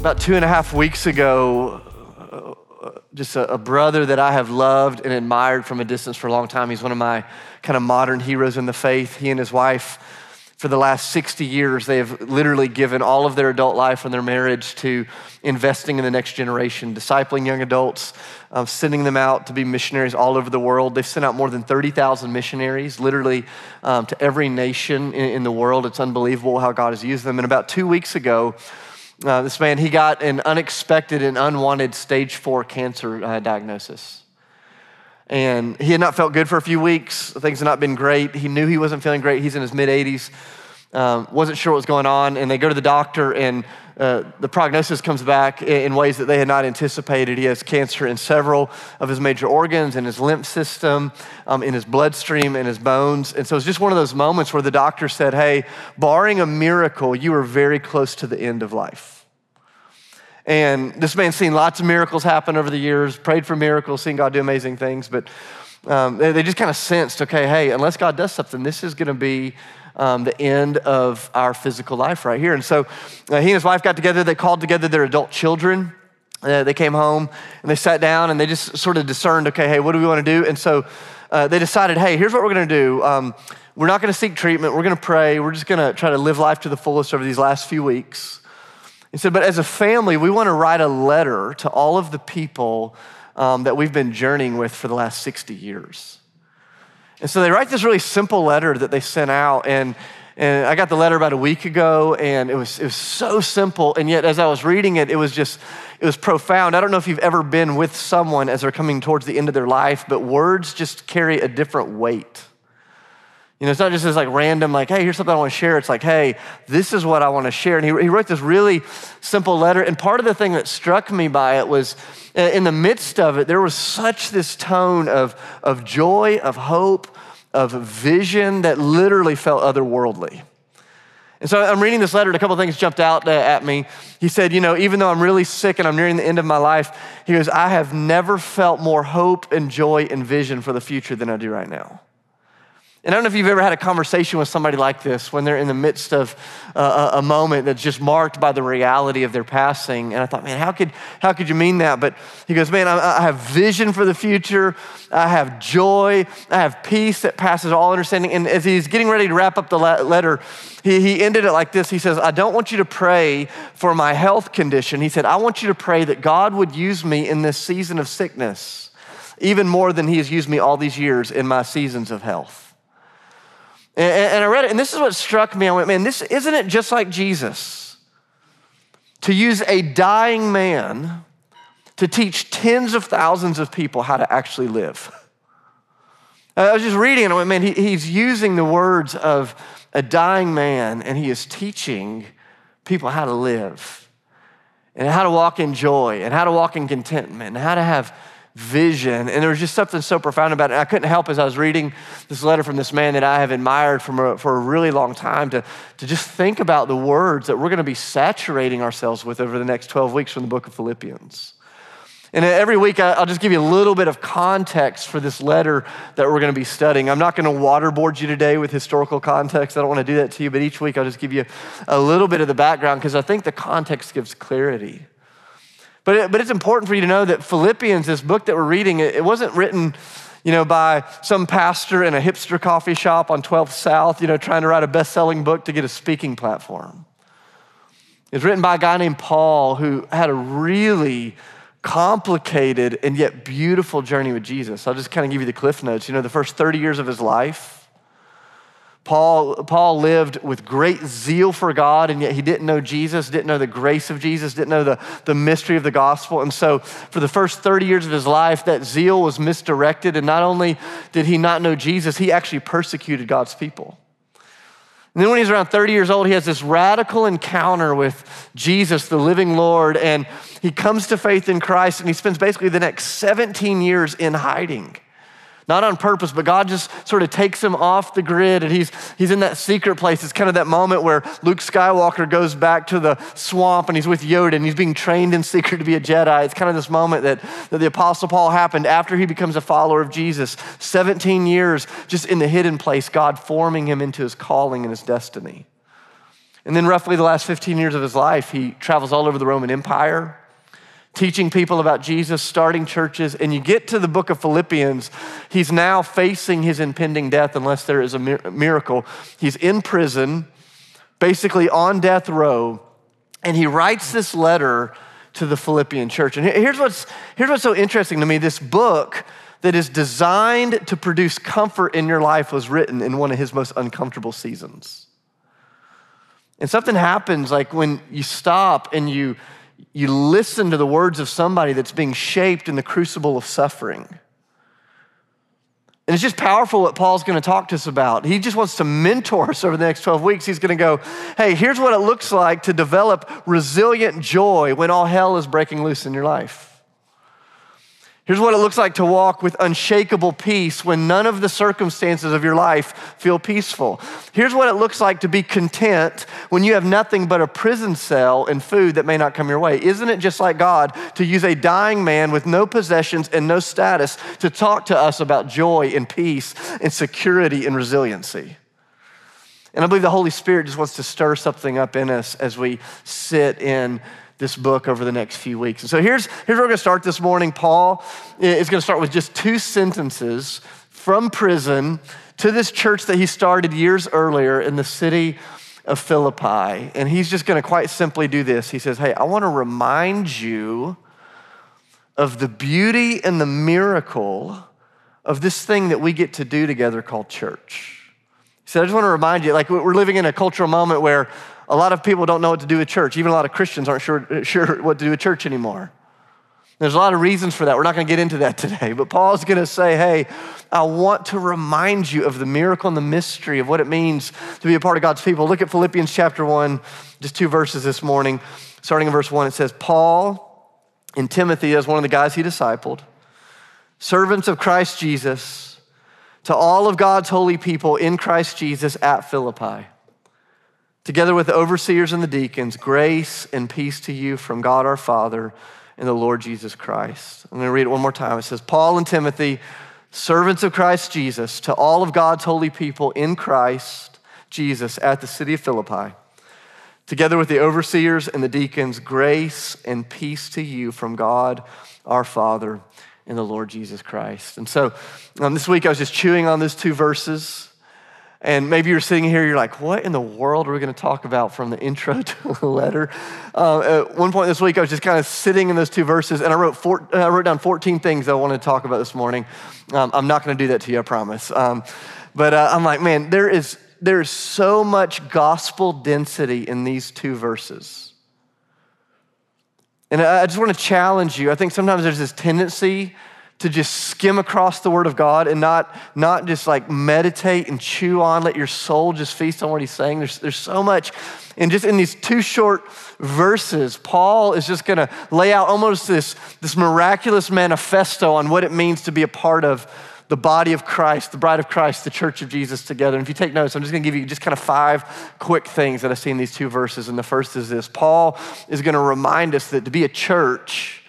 about two and a half weeks ago, uh, just a, a, brother that I have loved and admired from a distance for a long time. He's one of my kind of modern heroes in the faith. He and his wife, for the last 60 years, they have literally given all of their adult life and their marriage to investing in the next generation, discipling young adults, um, sending them out to be missionaries all over the world. They've sent out more than 30,000 missionaries, literally um, to every nation in, in the world. It's unbelievable how God has used them. And about two weeks ago, uh, this man, he got an unexpected and unwanted stage four cancer uh, diagnosis. And he had not felt good for a few weeks. Things had not been great. He knew he wasn't feeling great. He's in his mid 80s, um, wasn't sure what was going on. And they go to the doctor, and uh, the prognosis comes back in ways that they had not anticipated. He has cancer in several of his major organs, in his lymph system, um, in his bloodstream, in his bones. And so it's just one of those moments where the doctor said, Hey, barring a miracle, you are very close to the end of life. And this man's seen lots of miracles happen over the years, prayed for miracles, seen God do amazing things, but um, they, they just kind of sensed, okay, hey, unless God does something, this is going to be um, the end of our physical life right here. And so uh, he and his wife got together, they called together their adult children. Uh, they came home and they sat down and they just sort of discerned, okay, hey, what do we want to do? And so uh, they decided, hey, here's what we're going to do. Um, we're not going to seek treatment. We're going to pray. We're just going to try to live life to the fullest over these last few weeks. He said, but as a family, we want to write a letter to all of the people um, that we've been journeying with for the last 60 years. And so they write this really simple letter that they sent out. And, and I got the letter about a week ago, and it was, it was so simple. And yet, as I was reading it, it was just, it was profound. I don't know if you've ever been with someone as they're coming towards the end of their life, but words just carry a different weight. You know, it's not just this like random, like, hey, here's something I want to share. It's like, hey, this is what I want to share. And he, he wrote this really simple letter. And part of the thing that struck me by it was uh, in the midst of it, there was such this tone of, of joy, of hope, of vision that literally felt otherworldly. And so I'm reading this letter, and a couple things jumped out uh, at me. He said, You know, even though I'm really sick and I'm nearing the end of my life, he goes, I have never felt more hope and joy and vision for the future than I do right now. And I don't know if you've ever had a conversation with somebody like this when they're in the midst of uh, a moment that's just marked by the reality of their passing. And I thought, man, how could, how could you mean that? But he goes, man, I, I have vision for the future. I have joy. I have peace that passes all understanding. And as he's getting ready to wrap up the letter, he, he ended it like this. He says, I don't want you to pray for my health condition. He said, I want you to pray that God would use me in this season of sickness even more than he has used me all these years in my seasons of health. And, and I read it, and this is what struck me. I went, man, this isn't it just like Jesus to use a dying man to teach tens of thousands of people how to actually live. I was just reading and I went, man, he, he's using the words of a dying man and he is teaching people how to live and how to walk in joy and how to walk in contentment and how to have vision. And there was just something so profound about it. And I couldn't help as I was reading this letter from this man that I have admired from a, for a really long time to, to just think about the words that we're going to be saturating ourselves with over the next 12 weeks from the book of Philippians. And every week, I'll just give you a little bit of context for this letter that we're going to be studying. I'm not going to waterboard you today with historical context. I don't want to do that to you, but each week I'll just give you a little bit of the background because I think the context gives clarity. But, it, but it's important for you to know that Philippians, this book that we're reading, it, it wasn't written you know, by some pastor in a hipster coffee shop on 12th South, you know, trying to write a best-selling book to get a speaking platform. It's written by a guy named Paul who had a really complicated and yet beautiful journey with Jesus. I'll just kind of give you the cliff notes. You know, the first 30 years of his life, Paul, Paul lived with great zeal for God, and yet he didn't know Jesus, didn't know the grace of Jesus, didn't know the, the mystery of the gospel. And so, for the first 30 years of his life, that zeal was misdirected. And not only did he not know Jesus, he actually persecuted God's people. And then, when he's around 30 years old, he has this radical encounter with Jesus, the living Lord, and he comes to faith in Christ, and he spends basically the next 17 years in hiding not on purpose, but God just sort of takes him off the grid and he's, he's in that secret place. It's kind of that moment where Luke Skywalker goes back to the swamp and he's with Yoda and he's being trained in secret to be a Jedi. It's kind of this moment that, that the Apostle Paul happened after he becomes a follower of Jesus. 17 years just in the hidden place, God forming him into his calling and his destiny. And then, roughly the last 15 years of his life, he travels all over the Roman Empire, teaching people about Jesus, starting churches. And you get to the book of Philippians, he's now facing his impending death unless there is a miracle. He's in prison, basically on death row, and he writes this letter to the Philippian church. And here's what's, here's what's so interesting to me this book that is designed to produce comfort in your life was written in one of his most uncomfortable seasons. And something happens like when you stop and you, you listen to the words of somebody that's being shaped in the crucible of suffering. And it's just powerful what Paul's going to talk to us about. He just wants to mentor us over the next 12 weeks. He's going to go, hey, here's what it looks like to develop resilient joy when all hell is breaking loose in your life. Here's what it looks like to walk with unshakable peace when none of the circumstances of your life feel peaceful. Here's what it looks like to be content when you have nothing but a prison cell and food that may not come your way. Isn't it just like God to use a dying man with no possessions and no status to talk to us about joy and peace and security and resiliency? And I believe the Holy Spirit just wants to stir something up in us as we sit in this book over the next few weeks. And so here's, here's where we're going to start this morning. Paul is going to start with just two sentences from prison to this church that he started years earlier in the city of Philippi. And he's just going to quite simply do this. He says, Hey, I want to remind you of the beauty and the miracle of this thing that we get to do together called church. He said, I just want to remind you, like we're living in a cultural moment where a lot of people don't know what to do with church. Even a lot of Christians aren't sure, uh, sure what to do with church anymore. There's a lot of reasons for that. We're not going to get into that today. But Paul's going to say, hey, I want to remind you of the miracle and the mystery of what it means to be a part of God's people. Look at Philippians chapter 1, just two verses this morning. Starting in verse 1, it says, Paul and Timothy, as one of the guys he discipled, servants of Christ Jesus, to all of God's holy people in Christ Jesus at Philippi together with the overseers and the deacons, grace and peace to you from God our Father and the Lord Jesus Christ. I'm going to read it one more time. It says, Paul and Timothy, servants of Christ Jesus, to all of God's holy people in Christ Jesus at the city of Philippi, together with the overseers and the deacons, grace and peace to you from God our Father and the Lord Jesus Christ. And so um, this week I was just chewing on those two verses. And maybe you're sitting here, you're like, what in the world are we going to talk about from the intro to the letter? Uh, at one point this week, I was just kind of sitting in those two verses, and I wrote, four, I wrote down 14 things I wanted to talk about this morning. Um, I'm not going to do that to you, I promise. Um, but uh, I'm like, man, there is, there is so much gospel density in these two verses. And I just want to challenge you. I think sometimes there's this tendency to just skim across the word of God and not, not just like meditate and chew on, let your soul just feast on what he's saying. There's, there's so much. And just in these two short verses, Paul is just gonna lay out almost this, this miraculous manifesto on what it means to be a part of the body of Christ, the bride of Christ, the church of Jesus together. And if you take notes, I'm just gonna give you just kind of five quick things that I see in these two verses. And the first is this Paul is gonna remind us that to be a church,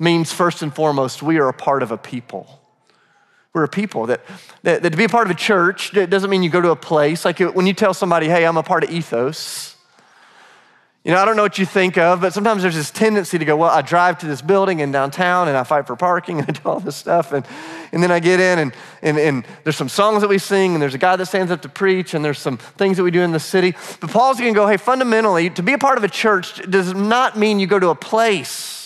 means first and foremost, we are a part of a people. We're a people that, that, that to be a part of a church doesn't mean you go to a place. Like when you tell somebody, hey, I'm a part of ethos, you know, I don't know what you think of, but sometimes there's this tendency to go, well, I drive to this building in downtown and I fight for parking and I do all this stuff. And, and then I get in and, and, and there's some songs that we sing and there's a guy that stands up to preach and there's some things that we do in the city. But Paul's gonna go, hey, fundamentally, to be a part of a church does not mean you go to a place.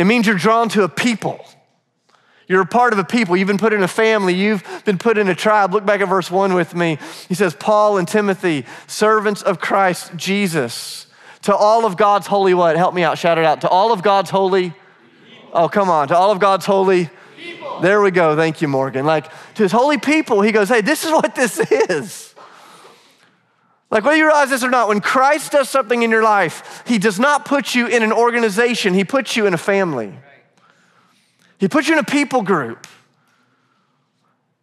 It means you're drawn to a people. You're a part of a people. You've been put in a family. You've been put in a tribe. Look back at verse one with me. He says, Paul and Timothy, servants of Christ Jesus, to all of God's holy what? Help me out, shout it out. To all of God's holy. Oh, come on. To all of God's holy. People. There we go. Thank you, Morgan. Like to his holy people, he goes, hey, this is what this is. Like, whether you realize this or not, when Christ does something in your life, He does not put you in an organization, He puts you in a family. He puts you in a people group.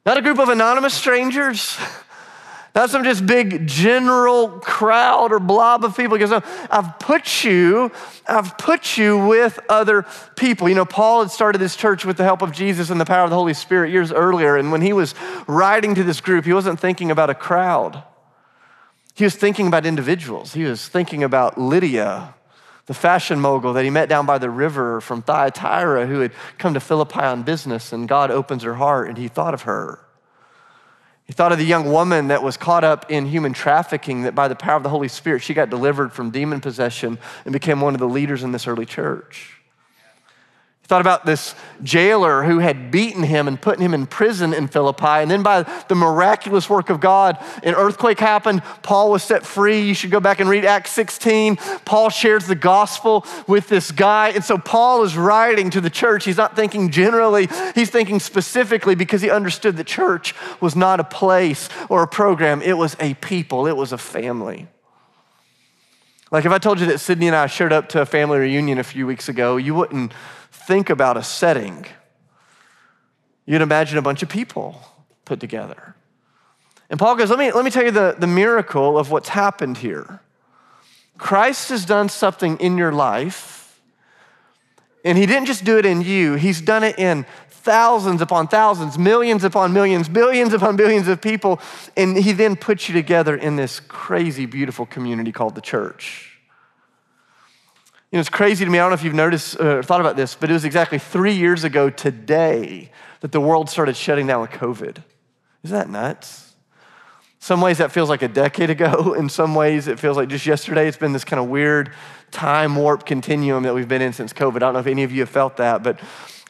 Not a group of anonymous strangers, not some just big general crowd or blob of people. Because I've put you, I've put you with other people. You know, Paul had started this church with the help of Jesus and the power of the Holy Spirit years earlier. And when he was writing to this group, he wasn't thinking about a crowd. He was thinking about individuals. He was thinking about Lydia, the fashion mogul that he met down by the river from Thyatira who had come to Philippi on business, and God opens her heart and he thought of her. He thought of the young woman that was caught up in human trafficking, that by the power of the Holy Spirit, she got delivered from demon possession and became one of the leaders in this early church. Thought about this jailer who had beaten him and put him in prison in Philippi. And then, by the miraculous work of God, an earthquake happened. Paul was set free. You should go back and read Acts 16. Paul shares the gospel with this guy. And so, Paul is writing to the church. He's not thinking generally, he's thinking specifically because he understood the church was not a place or a program, it was a people, it was a family. Like if I told you that Sydney and I showed up to a family reunion a few weeks ago, you wouldn't think about a setting, you'd imagine a bunch of people put together. And Paul goes, Let me, let me tell you the, the miracle of what's happened here. Christ has done something in your life, and he didn't just do it in you, he's done it in thousands upon thousands, millions upon millions, billions upon billions of people, and he then puts you together in this crazy, beautiful community called the church. You know, it's crazy to me. I don't know if you've noticed or uh, thought about this, but it was exactly three years ago today that the world started shutting down with COVID. Isn't that nuts? Some ways that feels like a decade ago. In some ways, it feels like just yesterday. It's been this kind of weird time warp continuum that we've been in since COVID. I don't know if any of you have felt that, but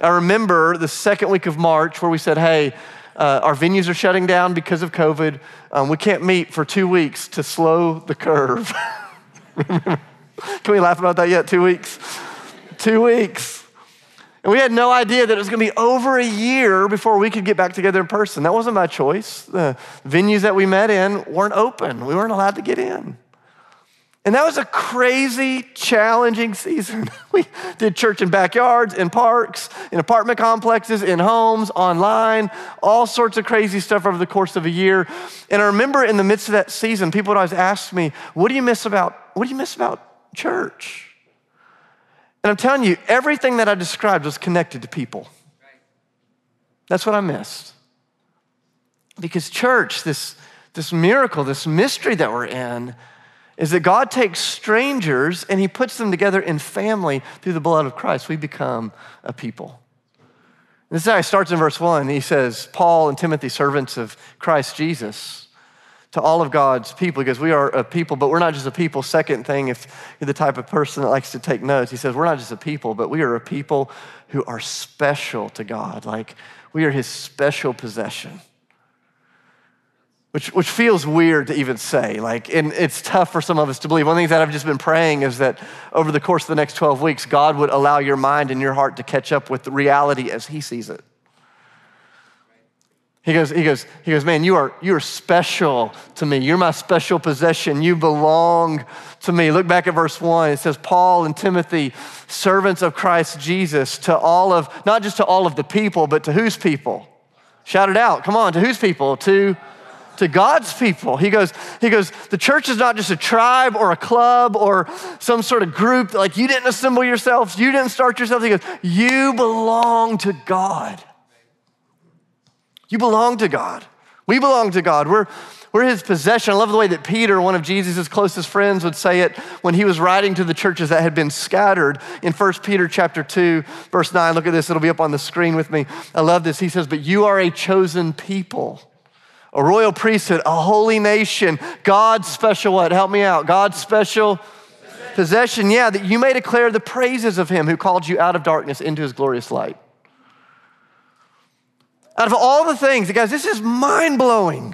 I remember the second week of March where we said, hey, uh, our venues are shutting down because of COVID. Um, we can't meet for two weeks to slow the curve. Can we laugh about that yet? Two weeks? Two weeks. And we had no idea that it was going to be over a year before we could get back together in person. That wasn't my choice. The venues that we met in weren't open, we weren't allowed to get in. And that was a crazy, challenging season. We did church in backyards, in parks, in apartment complexes, in homes, online, all sorts of crazy stuff over the course of a year. And I remember in the midst of that season, people would always ask me, What do you miss about, what do you miss about church. And I'm telling you, everything that I described was connected to people. That's what I missed. Because church, this, this miracle, this mystery that we're in, is that God takes strangers and he puts them together in family through the blood of Christ. We become a people. This is how he starts in verse one. He says, Paul and Timothy, servants of Christ Jesus to all of God's people because we are a people, but we're not just a people. Second thing, if you're the type of person that likes to take notes, he says, we're not just a people, but we are a people who are special to God. Like we are his special possession. Which, which feels weird to even say. Like, and it's tough for some of us to believe. One of the things that I've just been praying is that over the course of the next 12 weeks, God would allow your mind and your heart to catch up with the reality as he sees it. He goes, he goes, he goes, man, you are, you are special to me. You're my special possession. You belong to me. Look back at verse one. It says, Paul and Timothy, servants of Christ Jesus, to all of, not just to all of the people, but to whose people? Shout it out. Come on, to whose people? To, to God's people. He goes, he goes, the church is not just a tribe or a club or some sort of group. Like you didn't assemble yourselves, you didn't start yourself. He goes, you belong to God. You belong to God. We belong to God. We're, we're his possession. I love the way that Peter, one of Jesus' closest friends, would say it when he was writing to the churches that had been scattered in 1 Peter chapter 2, verse 9. Look at this, it'll be up on the screen with me. I love this. He says, But you are a chosen people, a royal priesthood, a holy nation, God's special what? Help me out. God's special possession. possession. Yeah, that you may declare the praises of him who called you out of darkness into his glorious light. Out of all the things, guys, this is mind blowing.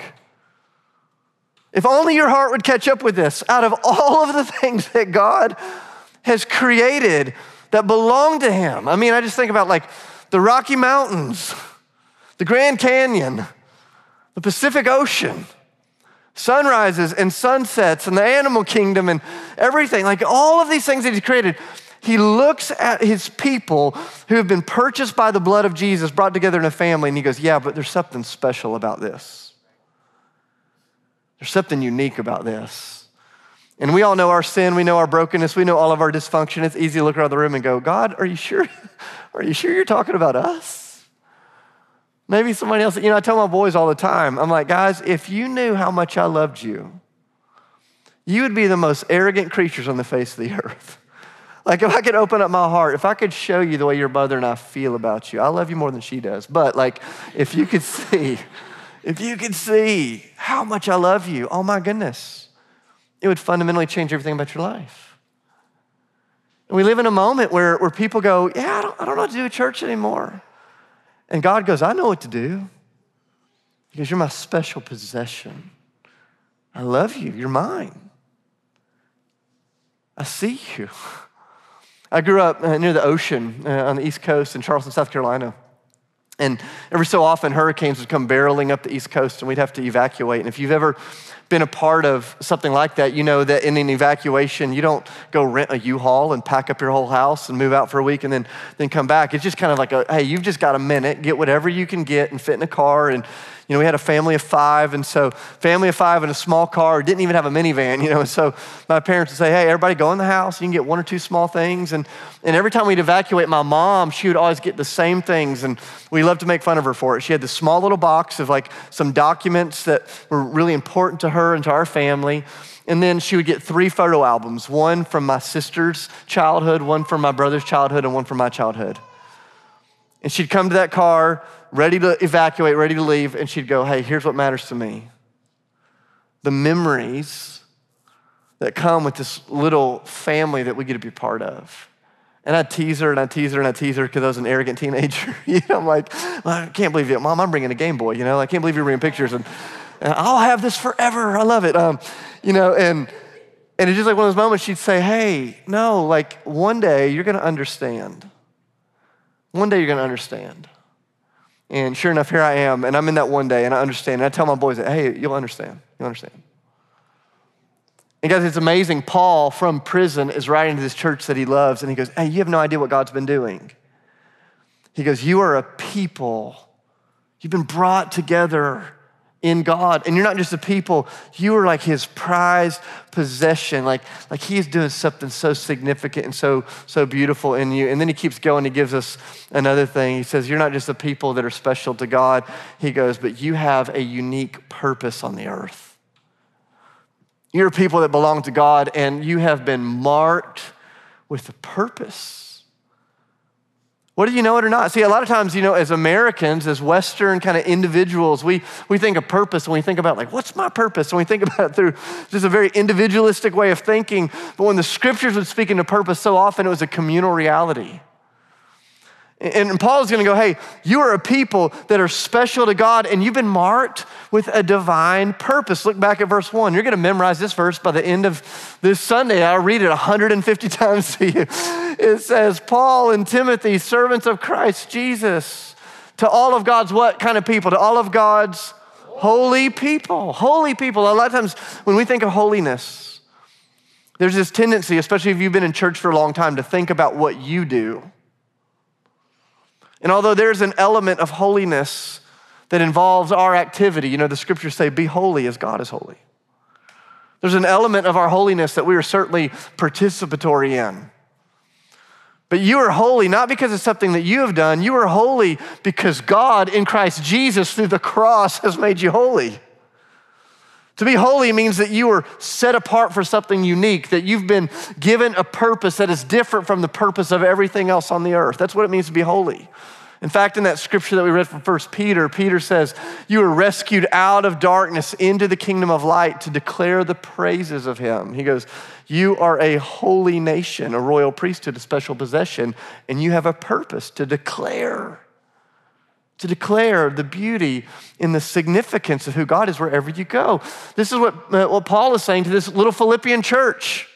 If only your heart would catch up with this. Out of all of the things that God has created that belong to Him, I mean, I just think about like the Rocky Mountains, the Grand Canyon, the Pacific Ocean, sunrises and sunsets, and the animal kingdom, and everything. Like all of these things that He's created, he looks at his people who have been purchased by the blood of Jesus, brought together in a family, and he goes, Yeah, but there's something special about this. There's something unique about this. And we all know our sin, we know our brokenness, we know all of our dysfunction. It's easy to look around the room and go, God, are you sure? Are you sure you're talking about us? Maybe somebody else. You know, I tell my boys all the time, I'm like, guys, if you knew how much I loved you, you would be the most arrogant creatures on the face of the earth. Like, if I could open up my heart, if I could show you the way your mother and I feel about you, I love you more than she does. But, like, if you could see, if you could see how much I love you, oh my goodness, it would fundamentally change everything about your life. And we live in a moment where, where people go, Yeah, I don't, I don't know what to do church anymore. And God goes, I know what to do because you're my special possession. I love you, you're mine. I see you. I grew up uh, near the ocean uh, on the East Coast in Charleston, South Carolina. And every so often, hurricanes would come barreling up the East Coast, and we'd have to evacuate. And if you've ever been a part of something like that, you know that in an evacuation, you don't go rent a U-Haul and pack up your whole house and move out for a week and then, then come back. It's just kind of like a, hey, you've just got a minute, get whatever you can get and fit in a car and you know, we had a family of five, and so family of five in a small car, didn't even have a minivan, you know. And so my parents would say, hey, everybody go in the house, you can get one or two small things. And, and every time we'd evacuate, my mom, she would always get the same things, and we loved to make fun of her for it. She had this small little box of like some documents that were really important to her and to our family. And then she would get three photo albums one from my sister's childhood, one from my brother's childhood, and one from my childhood. And she'd come to that car, ready to evacuate, ready to leave, and she'd go, Hey, here's what matters to me the memories that come with this little family that we get to be part of. And I'd tease her and I'd tease her and I'd tease her because I was an arrogant teenager. you know, I'm like, I can't believe it. Mom, I'm bringing a Game Boy. You know, I can't believe you're bringing pictures. And, and I'll have this forever. I love it. Um, you know, and, and it's just like one of those moments she'd say, hey, no, like one day you're going to understand. One day you're going to understand. And sure enough, here I am, and I'm in that one day, and I understand. And I tell my boys, hey, you'll understand. You'll understand. And guys, it's amazing. Paul from prison is writing to this church that he loves, and he goes, Hey, you have no idea what God's been doing. He goes, You are a people. You've been brought together in God. And you're not just a people, you are like his prized possession. Like, like he's doing something so significant and so, so beautiful in you. And then he keeps going, he gives us another thing. He says, You're not just a people that are special to God. He goes, But you have a unique purpose on the earth. You're people that belong to God, and you have been marked with a purpose. Whether you know it or not. See, a lot of times, you know, as Americans, as Western kind of individuals, we, we think of purpose and we think about, like, what's my purpose? And we think about it through just a very individualistic way of thinking. But when the scriptures would speak into purpose, so often it was a communal reality. And Paul is going to go, hey, you are a people that are special to God and you've been marked with a divine purpose. Look back at verse one. You're going to memorize this verse by the end of this Sunday. I'll read it 150 times to you. It says, Paul and Timothy, servants of Christ Jesus, to all of God's what kind of people? To all of God's holy people. Holy people. A lot of times when we think of holiness, there's this tendency, especially if you've been in church for a long time, to think about what you do and although there's an element of holiness that involves our activity, you know, the scriptures say, be holy as God is holy. There's an element of our holiness that we are certainly participatory in. But you are holy not because of something that you have done. You are holy because God in Christ Jesus through the cross has made you holy. To be holy means that you are set apart for something unique, that you've been given a purpose that is different from the purpose of everything else on the earth. That's what it means to be holy. In fact, in that scripture that we read from 1 Peter, Peter says, You were rescued out of darkness into the kingdom of light to declare the praises of him. He goes, You are a holy nation, a royal priesthood, a special possession, and you have a purpose to declare to declare the beauty and the significance of who God is wherever you go. This is what, uh, what Paul is saying to this little Philippian church.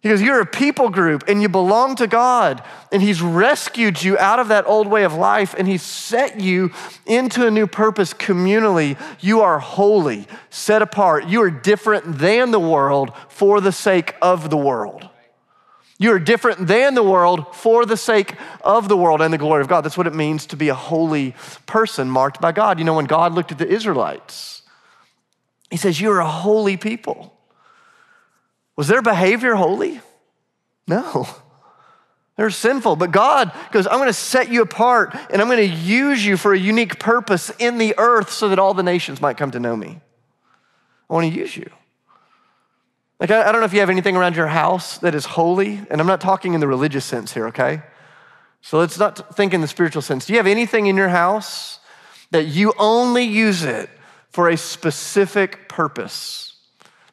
He goes, You're a people group and you belong to God. And He's rescued you out of that old way of life and He's set you into a new purpose communally. You are holy, set apart. You are different than the world for the sake of the world. You are different than the world for the sake of the world and the glory of God. That's what it means to be a holy person marked by God. You know, when God looked at the Israelites, He says, You're a holy people. Was their behavior holy? No. They're sinful, but God goes, I'm going to set you apart and I'm going to use you for a unique purpose in the earth so that all the nations might come to know me. I want to use you. Like, I, I don't know if you have anything around your house that is holy, and I'm not talking in the religious sense here, okay? So let's not think in the spiritual sense. Do you have anything in your house that you only use it for a specific purpose?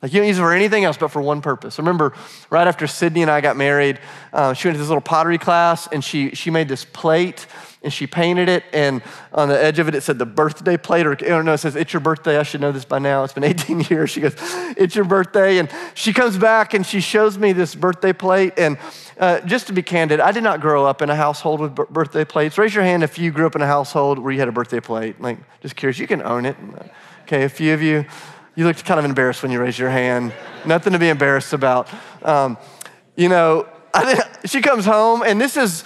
Like you don't use it for anything else but for one purpose. I remember right after Sydney and I got married, uh, she went to this little pottery class and she, she made this plate and she painted it. And on the edge of it, it said the birthday plate, or don't know, it says, It's your birthday. I should know this by now. It's been 18 years. She goes, It's your birthday. And she comes back and she shows me this birthday plate. And uh, just to be candid, I did not grow up in a household with birthday plates. Raise your hand if you grew up in a household where you had a birthday plate. Like, just curious, you can own it. Okay, a few of you, you looked kind of embarrassed when you raised your hand. Nothing to be embarrassed about. Um, you know, she comes home, and this is,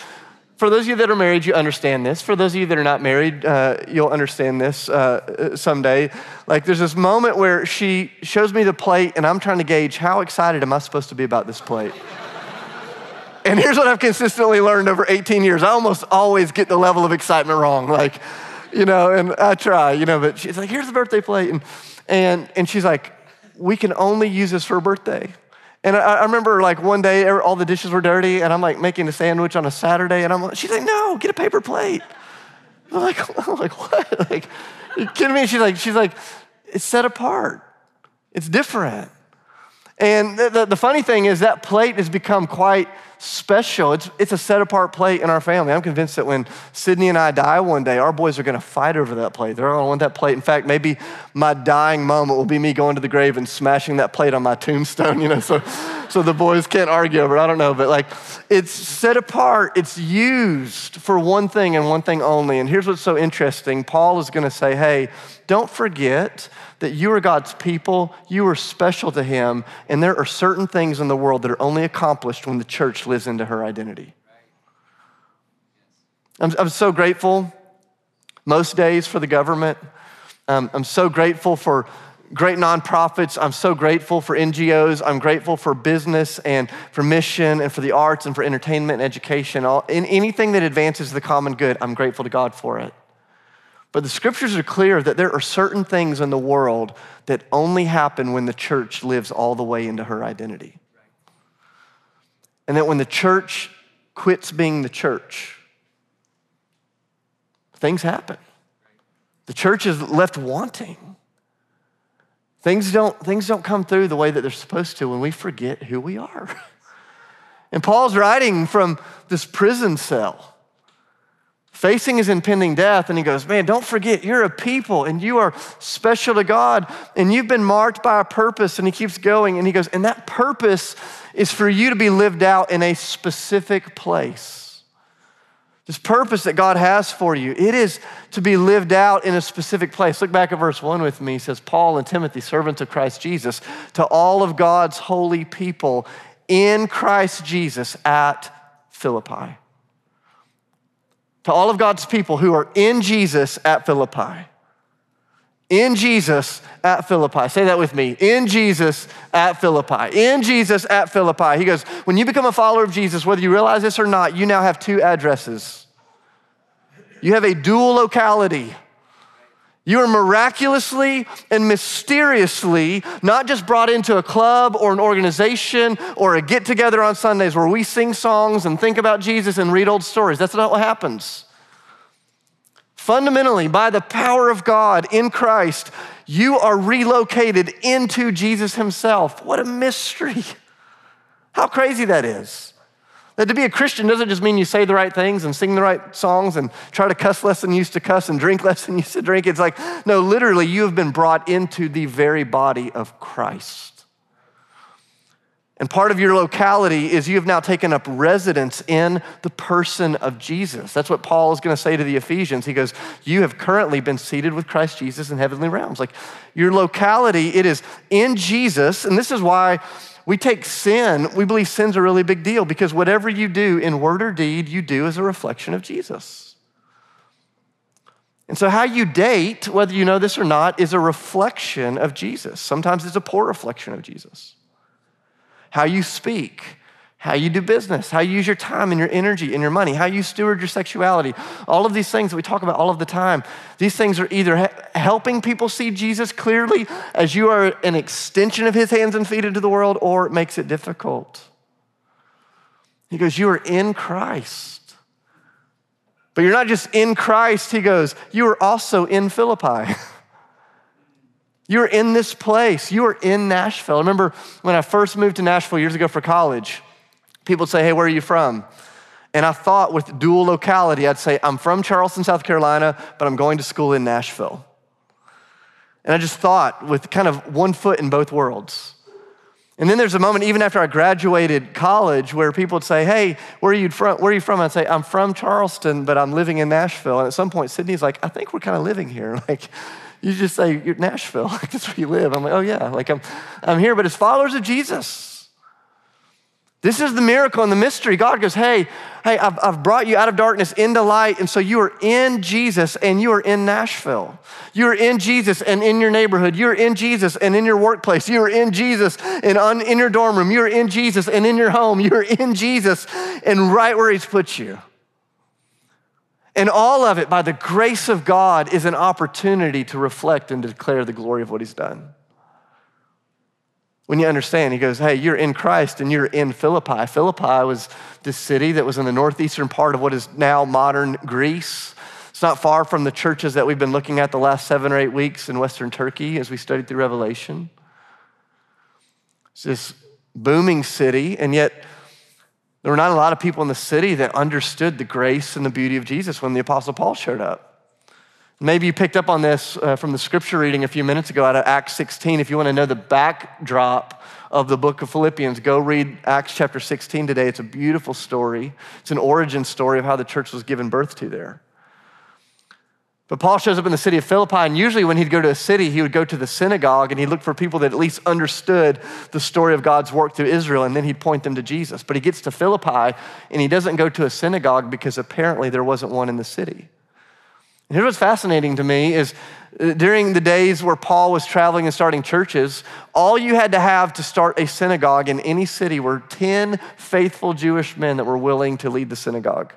for those of you that are married, you understand this. For those of you that are not married, uh, you'll understand this uh, someday. Like, there's this moment where she shows me the plate, and I'm trying to gauge how excited am I supposed to be about this plate? and here's what I've consistently learned over 18 years I almost always get the level of excitement wrong. Like, you know, and I try, you know, but she's like, here's the birthday plate. And and, and she's like, we can only use this for a birthday. And I, I, remember like one day all the dishes were dirty and I'm like making a sandwich on a Saturday and I'm like, she's like, no, get a paper plate. I'm like, I'm like what? Like, you kidding me? She's like, she's like, it's set apart. It's different. And the, the, the funny thing is that plate has become quite special. It's, it's a set apart plate in our family. I'm convinced that when Sydney and I die one day, our boys are going to fight over that plate. They're going to want that plate. In fact, maybe my dying moment will be me going to the grave and smashing that plate on my tombstone, you know, so, so the boys can't argue over it. I don't know, but like it's set apart, it's used for one thing and one thing only. And here's what's so interesting Paul is going to say, hey, don't forget that you are God's people, you are special to Him, and there are certain things in the world that are only accomplished when the church lives into her identity. I'm, I'm so grateful most days for the government. Um, I'm so grateful for great nonprofits. I'm so grateful for NGOs. I'm grateful for business and for mission and for the arts and for entertainment and education. All, in anything that advances the common good, I'm grateful to God for it. But the scriptures are clear that there are certain things in the world that only happen when the church lives all the way into her identity. And that when the church quits being the church, things happen. The church is left wanting. Things don't, things don't come through the way that they're supposed to when we forget who we are. And Paul's writing from this prison cell facing his impending death, and he goes, Man, don't forget, you're a people and you are special to God, and you've been marked by a purpose. And he keeps going, and he goes, And that purpose is for you to be lived out in a specific place. This purpose that God has for you, it is to be lived out in a specific place. Look back at verse 1 with me. He says, Paul and Timothy, servants of Christ Jesus, to all of God's holy people in Christ Jesus at Philippi to all of God's people who are in Jesus at Philippi. In Jesus at Philippi. Say that with me. In Jesus at Philippi. In Jesus at Philippi. He goes, when you become a follower of Jesus, whether you realize this or not, you now have two addresses. You have a dual locality. You are miraculously and mysteriously not just brought into a club or an organization or a get together on Sundays where we sing songs and think about Jesus and read old stories. That's not what happens. Fundamentally, by the power of God in Christ, you are relocated into Jesus Himself. What a mystery! How crazy that is. That to be a Christian doesn't just mean you say the right things and sing the right songs and try to cuss less than you used to cuss and drink less than you used to drink. It's like, no, literally, you have been brought into the very body of Christ. And part of your locality is you have now taken up residence in the person of Jesus. That's what Paul is going to say to the Ephesians. He goes, You have currently been seated with Christ Jesus in heavenly realms. Like your locality, it is in Jesus. And this is why we take sin, we believe sin's a really big deal because whatever you do in word or deed, you do as a reflection of Jesus. And so, how you date, whether you know this or not, is a reflection of Jesus. Sometimes it's a poor reflection of Jesus. How you speak, how you do business, how you use your time and your energy and your money, how you steward your sexuality. All of these things that we talk about all of the time, these things are either helping people see Jesus clearly as you are an extension of his hands and feet into the world, or it makes it difficult. He goes, You are in Christ. But you're not just in Christ, he goes, You are also in Philippi. You're in this place. You are in Nashville. I remember when I first moved to Nashville years ago for college, people would say, Hey, where are you from? And I thought with dual locality, I'd say, I'm from Charleston, South Carolina, but I'm going to school in Nashville. And I just thought with kind of one foot in both worlds. And then there's a moment, even after I graduated college, where people would say, Hey, where are you from? Where are you from? I'd say, I'm from Charleston, but I'm living in Nashville. And at some point, Sydney's like, I think we're kind of living here. Like, you just say, You're Nashville. Like, that's where you live. I'm like, Oh, yeah. Like, I'm, I'm here, but as followers of Jesus, this is the miracle and the mystery. God goes, Hey, hey, I've, I've brought you out of darkness into light. And so you are in Jesus and you are in Nashville. You are in Jesus and in your neighborhood. You're in Jesus and in your workplace. You are in Jesus and on, in your dorm room. You're in Jesus and in your home. You're in Jesus and right where He's put you. And all of it, by the grace of God, is an opportunity to reflect and declare the glory of what He's done when you understand, he goes, Hey, you're in Christ and you're in Philippi. Philippi was this city that was in the northeastern part of what is now modern Greece. It's not far from the churches that we've been looking at the last seven or eight weeks in Western Turkey as we studied through Revelation. It's this booming city, and yet there were not a lot of people in the city that understood the grace and the beauty of Jesus when the Apostle Paul showed up. Maybe you picked up on this uh, from the scripture reading a few minutes ago out of Acts 16. If you want to know the backdrop of the book of Philippians, go read Acts chapter 16 today. It's a beautiful story. It's an origin story of how the church was given birth to there. But Paul shows up in the city of Philippi, and usually when he'd go to a city, he would go to the synagogue and he'd look for people that at least understood the story of God's work through Israel, and then he'd point them to Jesus. But he gets to Philippi and he doesn't go to a synagogue because apparently there wasn't one in the city. Here's what's fascinating to me is uh, during the days where Paul was traveling and starting churches, all you had to have to start a synagogue in any city were 10 faithful Jewish men that were willing to lead the synagogue.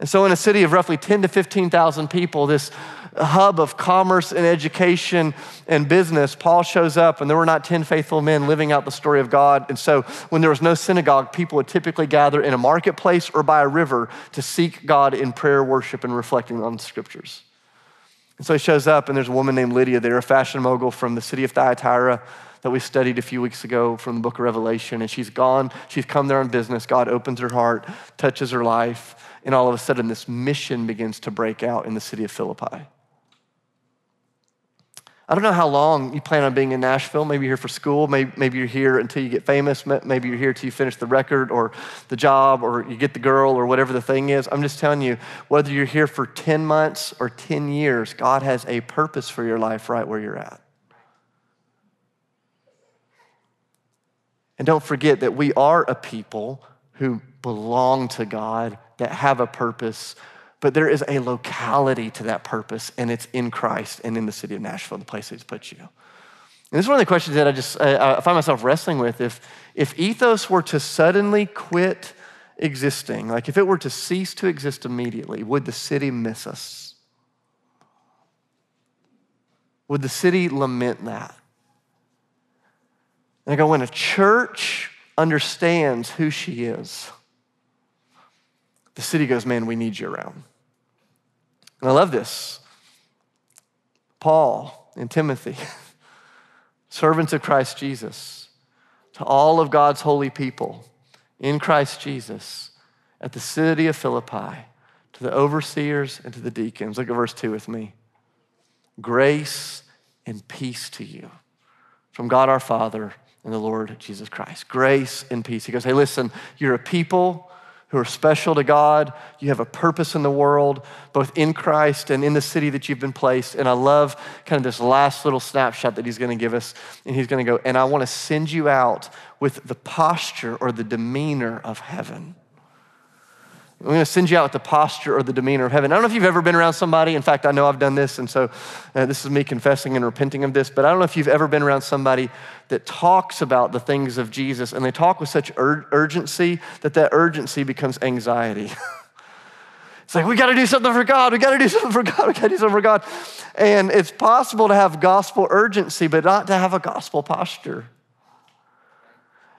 And so, in a city of roughly 10 to 15,000 people, this hub of commerce and education and business, Paul shows up, and there were not 10 faithful men living out the story of God. And so, when there was no synagogue, people would typically gather in a marketplace or by a river to seek God in prayer, worship, and reflecting on the scriptures. And so he shows up, and there's a woman named Lydia there, a fashion mogul from the city of Thyatira that we studied a few weeks ago from the book of Revelation. And she's gone, she's come there on business. God opens her heart, touches her life and all of a sudden, this mission begins to break out in the city of Philippi. I don't know how long you plan on being in Nashville. Maybe you're here for school. Maybe, maybe you're here until you get famous. Maybe you're here until you finish the record or the job or you get the girl or whatever the thing is. I'm just telling you, whether you're here for 10 months or 10 years, God has a purpose for your life right where you're at. And don't forget that we are a people who belong to God that have a purpose, but there is a locality to that purpose, and it's in Christ and in the city of Nashville, the place He's put you. And this is one of the questions that I just I find myself wrestling with. If, if ethos were to suddenly quit existing, like if it were to cease to exist immediately, would the city miss us? Would the city lament that? And I go, when a church understands who she is, the city goes, Man, we need you around. And I love this. Paul and Timothy, servants of Christ Jesus, to all of God's holy people in Christ Jesus at the city of Philippi, to the overseers and to the deacons. Look at verse 2 with me. Grace and peace to you from God our Father and the Lord Jesus Christ. Grace and peace. He goes, Hey, listen, you're a people who are special to God. You have a purpose in the world, both in Christ and in the city that you've been placed. And I love kind of this last little snapshot that he's going to give us. And he's going to go, and I want to send you out with the posture or the demeanor of heaven. I'm going to send you out with the posture or the demeanor of heaven. I don't know if you've ever been around somebody. In fact, I know I've done this, and so uh, this is me confessing and repenting of this, but I don't know if you've ever been around somebody that talks about the things of Jesus and they talk with such ur- urgency that that urgency becomes anxiety. it's like, we got to do something for God. We got to do something for God. We got to do something for God. And it's possible to have gospel urgency, but not to have a gospel posture.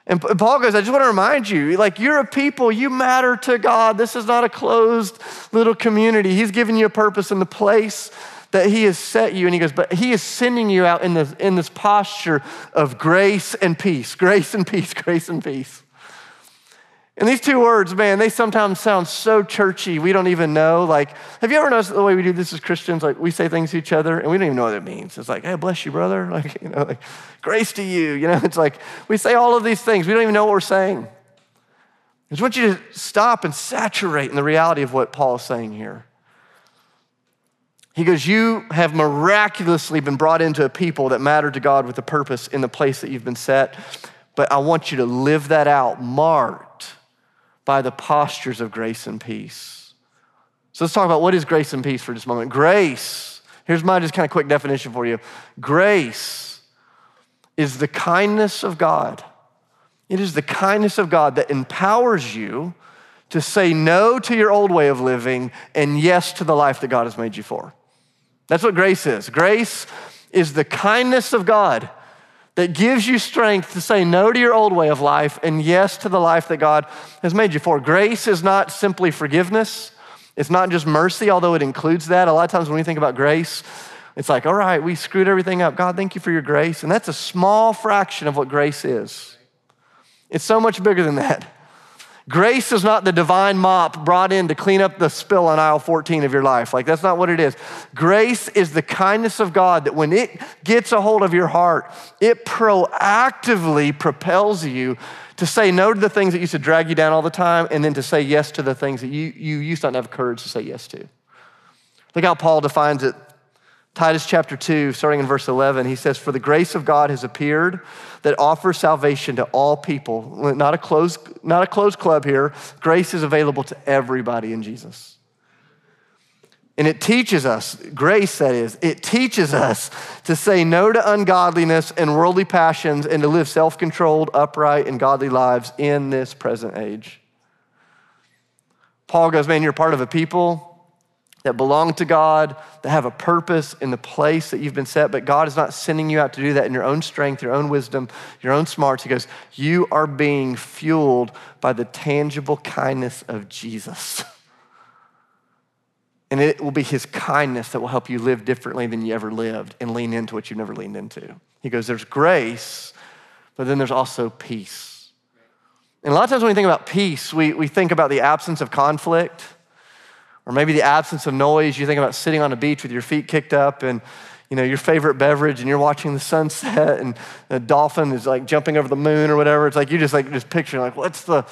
And Paul goes, I just want to remind you, like, you're a people, you matter to God. This is not a closed little community. He's given you a purpose in the place that He has set you. And He goes, but He is sending you out in this, in this posture of grace and peace, grace and peace, grace and peace. And these two words, man, they sometimes sound so churchy, we don't even know. Like, have you ever noticed the way we do this as Christians? Like, we say things to each other and we don't even know what it means. It's like, hey, bless you, brother. Like, you know, like, grace to you. You know, it's like we say all of these things, we don't even know what we're saying. I just want you to stop and saturate in the reality of what Paul is saying here. He goes, You have miraculously been brought into a people that matter to God with a purpose in the place that you've been set. But I want you to live that out, marked by the postures of grace and peace. So let's talk about what is grace and peace for just a moment. Grace, here's my just kind of quick definition for you grace is the kindness of God. It is the kindness of God that empowers you to say no to your old way of living and yes to the life that God has made you for. That's what grace is. Grace is the kindness of God that gives you strength to say no to your old way of life and yes to the life that God has made you for. Grace is not simply forgiveness, it's not just mercy, although it includes that. A lot of times when we think about grace, it's like, all right, we screwed everything up. God, thank you for your grace. And that's a small fraction of what grace is. It's so much bigger than that. Grace is not the divine mop brought in to clean up the spill on aisle 14 of your life. Like, that's not what it is. Grace is the kindness of God that when it gets a hold of your heart, it proactively propels you to say no to the things that used to drag you down all the time and then to say yes to the things that you, you used not to have courage to say yes to. Look how Paul defines it Titus chapter 2, starting in verse 11, he says, For the grace of God has appeared that offers salvation to all people. Not a closed, not a closed club here. Grace is available to everybody in Jesus. And it teaches us, grace that is, it teaches us to say no to ungodliness and worldly passions and to live self controlled, upright, and godly lives in this present age. Paul goes, Man, you're part of a people that belong to God, that have a purpose in the place that you've been set, but God is not sending you out to do that in your own strength, your own wisdom, your own smarts. He goes, You are being fueled by the tangible kindness of Jesus. And it will be his kindness that will help you live differently than you ever lived and lean into what you've never leaned into. He goes, There's grace, but then there's also peace. And a lot of times when we think about peace, we, we think about the absence of conflict or maybe the absence of noise. You think about sitting on a beach with your feet kicked up and you know, your favorite beverage and you're watching the sunset and a dolphin is like jumping over the moon or whatever. It's like you just like just picturing like what's the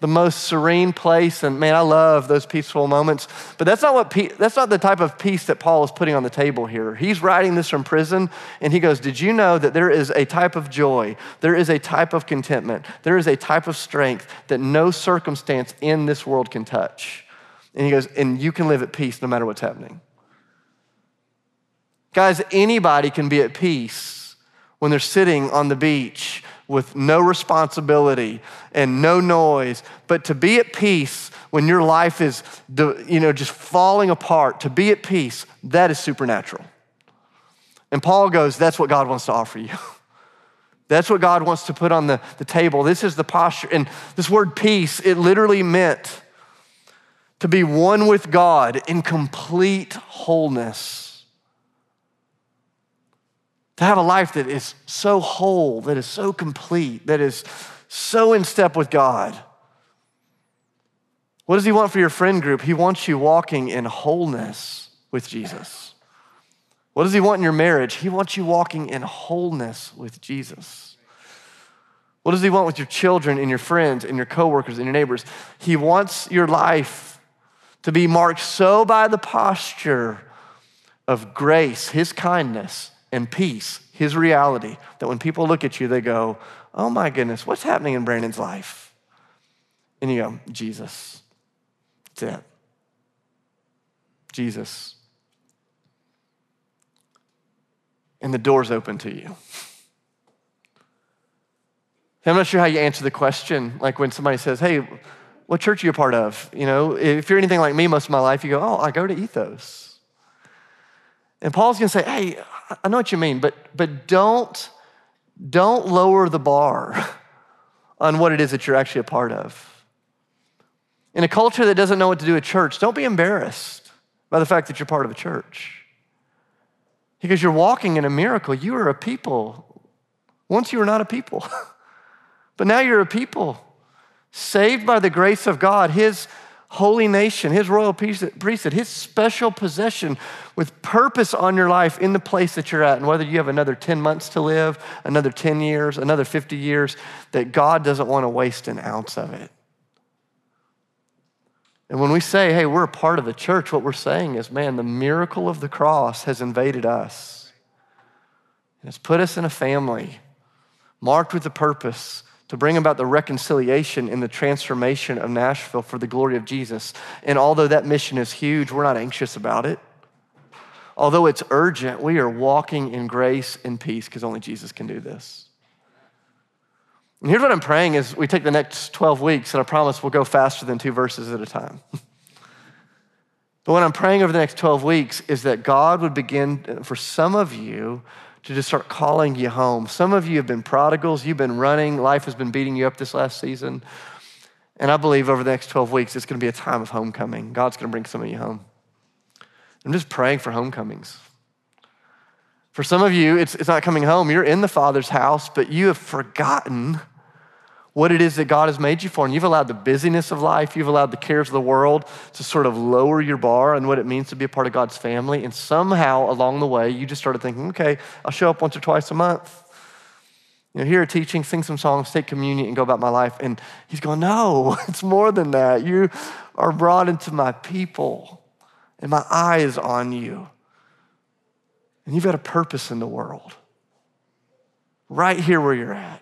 the most serene place and man, I love those peaceful moments. But that's not what pe- that's not the type of peace that Paul is putting on the table here. He's writing this from prison and he goes, "Did you know that there is a type of joy, there is a type of contentment, there is a type of strength that no circumstance in this world can touch?" And he goes, and you can live at peace no matter what's happening. Guys, anybody can be at peace when they're sitting on the beach with no responsibility and no noise. But to be at peace when your life is, you know, just falling apart, to be at peace, that is supernatural. And Paul goes, that's what God wants to offer you. That's what God wants to put on the, the table. This is the posture. And this word peace, it literally meant to be one with God in complete wholeness. To have a life that is so whole, that is so complete, that is so in step with God. What does He want for your friend group? He wants you walking in wholeness with Jesus. What does He want in your marriage? He wants you walking in wholeness with Jesus. What does He want with your children and your friends and your coworkers and your neighbors? He wants your life to be marked so by the posture of grace, His kindness, and peace, His reality, that when people look at you, they go, Oh my goodness, what's happening in Brandon's life? And you go, Jesus. That's it. Jesus. And the door's open to you. I'm not sure how you answer the question, like when somebody says, Hey, what church are you a part of? You know, if you're anything like me most of my life, you go, Oh, I go to Ethos. And Paul's gonna say, Hey, I know what you mean, but, but don't, don't lower the bar on what it is that you're actually a part of. In a culture that doesn't know what to do at church, don't be embarrassed by the fact that you're part of a church. Because you're walking in a miracle. You are a people. Once you were not a people. But now you're a people saved by the grace of God, His holy nation, His royal priesthood, His special possession with purpose on your life in the place that you're at. And whether you have another 10 months to live, another 10 years, another 50 years, that God doesn't want to waste an ounce of it. And when we say, hey, we're a part of the church, what we're saying is, man, the miracle of the cross has invaded us. And it's put us in a family marked with a purpose to bring about the reconciliation and the transformation of Nashville for the glory of Jesus. And although that mission is huge, we're not anxious about it. Although it's urgent, we are walking in grace and peace because only Jesus can do this. And here's what I'm praying as we take the next 12 weeks, and I promise we'll go faster than two verses at a time. but what I'm praying over the next 12 weeks is that God would begin, uh, for some of you, to just start calling you home. Some of you have been prodigals, you've been running, life has been beating you up this last season. And I believe over the next 12 weeks, it's going to be a time of homecoming. God's going to bring some of you home. I'm just praying for homecomings. For some of you, it's, it's not coming home. You're in the Father's house, but you have forgotten what it is that God has made you for. And you've allowed the busyness of life, you've allowed the cares of the world to sort of lower your bar on what it means to be a part of God's family. And somehow along the way, you just started thinking, okay, I'll show up once or twice a month. You know, hear a teaching, sing some songs, take communion, and go about my life. And he's going, no, it's more than that. You are brought into my people, and my eye is on you. And you've got a purpose in the world, right here where you're at.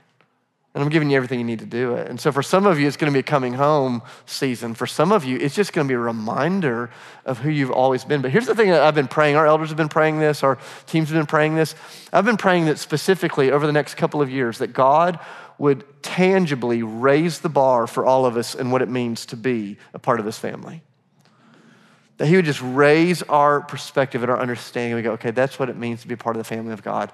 And I'm giving you everything you need to do it. And so for some of you, it's going to be a coming home season. For some of you, it's just going to be a reminder of who you've always been. But here's the thing that I've been praying. Our elders have been praying this, our teams have been praying this. I've been praying that specifically over the next couple of years, that God would tangibly raise the bar for all of us and what it means to be a part of this family. That He would just raise our perspective and our understanding. We go, okay, that's what it means to be a part of the family of God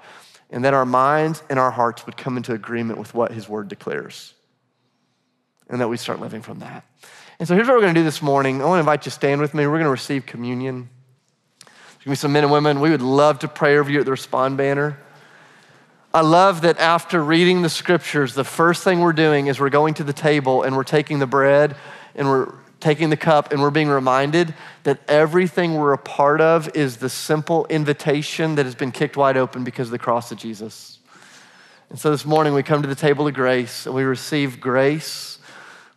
and that our minds and our hearts would come into agreement with what his word declares, and that we start living from that. And so here's what we're going to do this morning. I want to invite you to stand with me. We're going to receive communion. There's going to be some men and women. We would love to pray over you at the Respond banner. I love that after reading the scriptures, the first thing we're doing is we're going to the table and we're taking the bread and we're taking the cup and we're being reminded that everything we're a part of is the simple invitation that has been kicked wide open because of the cross of Jesus. And so this morning we come to the table of grace and we receive grace.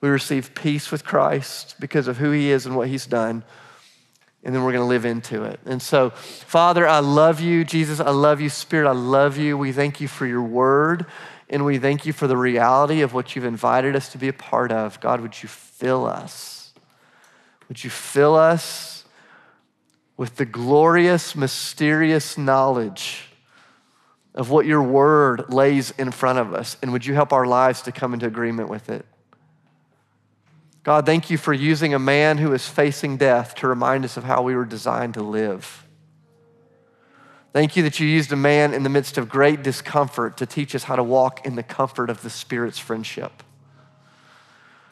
We receive peace with Christ because of who he is and what he's done. And then we're going to live into it. And so, Father, I love you. Jesus, I love you. Spirit, I love you. We thank you for your word. And we thank you for the reality of what you've invited us to be a part of. God, would you fill us? Would you fill us with the glorious, mysterious knowledge of what your word lays in front of us? And would you help our lives to come into agreement with it? God, thank you for using a man who is facing death to remind us of how we were designed to live. Thank you that you used a man in the midst of great discomfort to teach us how to walk in the comfort of the Spirit's friendship.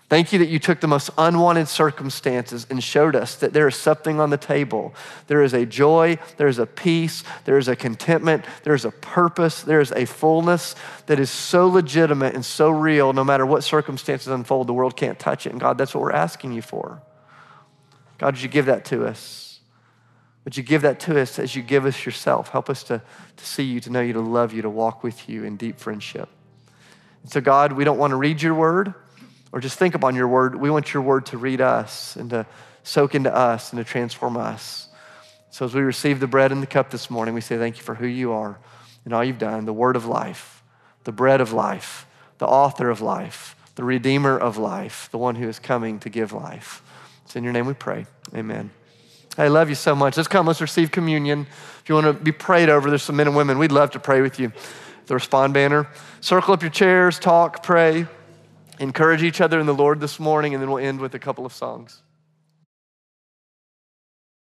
Thank you that you took the most unwanted circumstances and showed us that there is something on the table. There is a joy, there is a peace, there is a contentment, there is a purpose, there is a fullness that is so legitimate and so real, no matter what circumstances unfold, the world can't touch it. And God, that's what we're asking you for. God, would you give that to us? Would you give that to us as you give us yourself? Help us to, to see you, to know you, to love you, to walk with you in deep friendship. And so, God, we don't want to read your word or just think upon your word. We want your word to read us and to soak into us and to transform us. So as we receive the bread and the cup this morning, we say thank you for who you are and all you've done the word of life, the bread of life, the author of life, the redeemer of life, the one who is coming to give life. It's in your name we pray. Amen. I love you so much. Let's come, let's receive communion. If you want to be prayed over, there's some men and women. We'd love to pray with you. The respond banner. Circle up your chairs, talk, pray encourage each other in the Lord this morning, and then we'll end with a couple of songs.